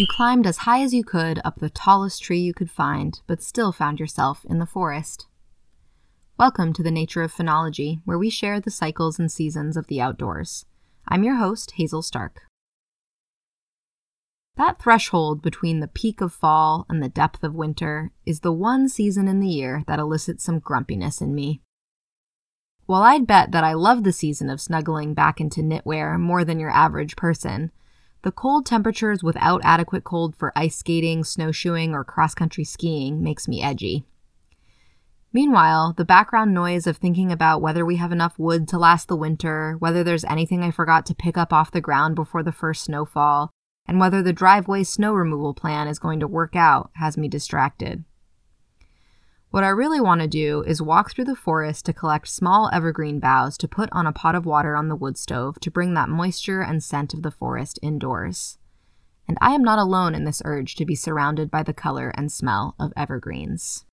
You climbed as high as you could up the tallest tree you could find, but still found yourself in the forest. Welcome to the Nature of Phenology, where we share the cycles and seasons of the outdoors. I'm your host, Hazel Stark. That threshold between the peak of fall and the depth of winter is the one season in the year that elicits some grumpiness in me. While I'd bet that I love the season of snuggling back into knitwear more than your average person, the cold temperatures without adequate cold for ice skating, snowshoeing, or cross country skiing makes me edgy. Meanwhile, the background noise of thinking about whether we have enough wood to last the winter, whether there's anything I forgot to pick up off the ground before the first snowfall, and whether the driveway snow removal plan is going to work out has me distracted. What I really want to do is walk through the forest to collect small evergreen boughs to put on a pot of water on the wood stove to bring that moisture and scent of the forest indoors. And I am not alone in this urge to be surrounded by the color and smell of evergreens.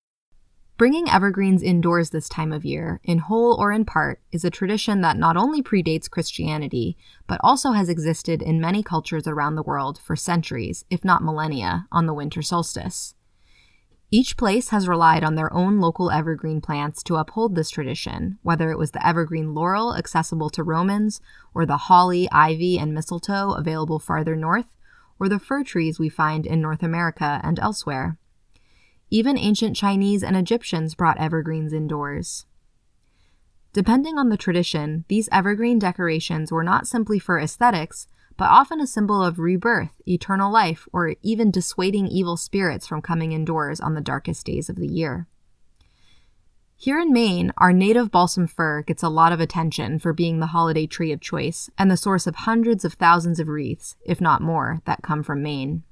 Bringing evergreens indoors this time of year, in whole or in part, is a tradition that not only predates Christianity, but also has existed in many cultures around the world for centuries, if not millennia, on the winter solstice. Each place has relied on their own local evergreen plants to uphold this tradition, whether it was the evergreen laurel accessible to Romans, or the holly, ivy, and mistletoe available farther north, or the fir trees we find in North America and elsewhere. Even ancient Chinese and Egyptians brought evergreens indoors. Depending on the tradition, these evergreen decorations were not simply for aesthetics, but often a symbol of rebirth, eternal life, or even dissuading evil spirits from coming indoors on the darkest days of the year. Here in Maine, our native balsam fir gets a lot of attention for being the holiday tree of choice and the source of hundreds of thousands of wreaths, if not more, that come from Maine.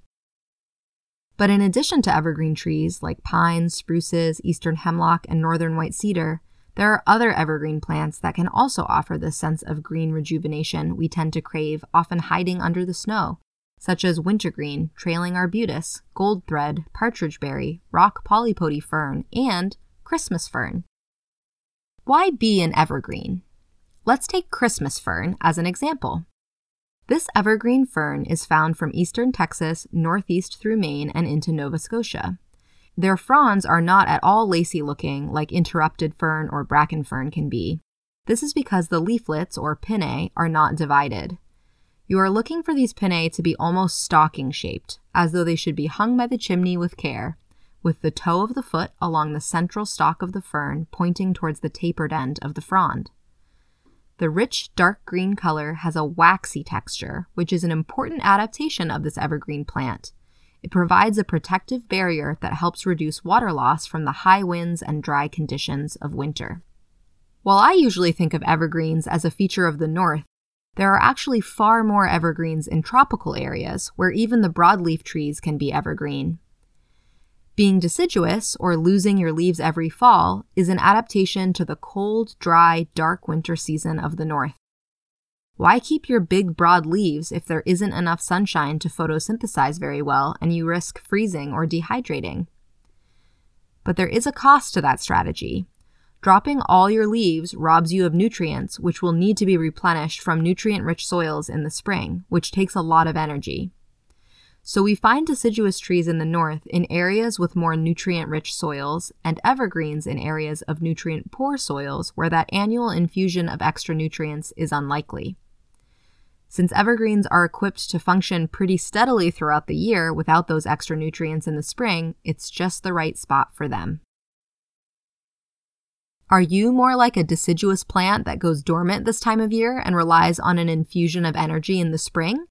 But in addition to evergreen trees like pines, spruces, eastern hemlock, and northern white cedar, there are other evergreen plants that can also offer the sense of green rejuvenation we tend to crave, often hiding under the snow, such as wintergreen, trailing arbutus, goldthread, partridgeberry, rock polypody fern, and Christmas fern. Why be an evergreen? Let's take Christmas fern as an example. This evergreen fern is found from eastern Texas, northeast through Maine, and into Nova Scotia. Their fronds are not at all lacy looking like interrupted fern or bracken fern can be. This is because the leaflets, or pinnae, are not divided. You are looking for these pinnae to be almost stocking shaped, as though they should be hung by the chimney with care, with the toe of the foot along the central stalk of the fern pointing towards the tapered end of the frond. The rich dark green color has a waxy texture, which is an important adaptation of this evergreen plant, it provides a protective barrier that helps reduce water loss from the high winds and dry conditions of winter. While I usually think of evergreens as a feature of the north, there are actually far more evergreens in tropical areas where even the broadleaf trees can be evergreen. Being deciduous, or losing your leaves every fall, is an adaptation to the cold, dry, dark winter season of the north. Why keep your big, broad leaves if there isn't enough sunshine to photosynthesize very well and you risk freezing or dehydrating? But there is a cost to that strategy. Dropping all your leaves robs you of nutrients, which will need to be replenished from nutrient rich soils in the spring, which takes a lot of energy. So we find deciduous trees in the north in areas with more nutrient rich soils and evergreens in areas of nutrient poor soils where that annual infusion of extra nutrients is unlikely. Since evergreens are equipped to function pretty steadily throughout the year without those extra nutrients in the spring, it's just the right spot for them. Are you more like a deciduous plant that goes dormant this time of year and relies on an infusion of energy in the spring?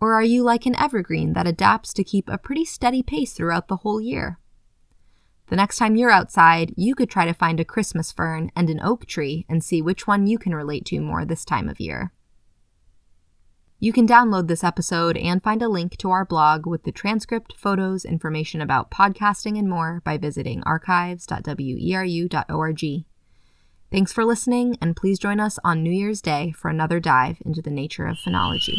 Or are you like an evergreen that adapts to keep a pretty steady pace throughout the whole year? The next time you're outside, you could try to find a Christmas fern and an oak tree and see which one you can relate to more this time of year. You can download this episode and find a link to our blog with the transcript, photos, information about podcasting, and more by visiting archives.weru.org. Thanks for listening, and please join us on New Year's Day for another dive into the nature of phenology.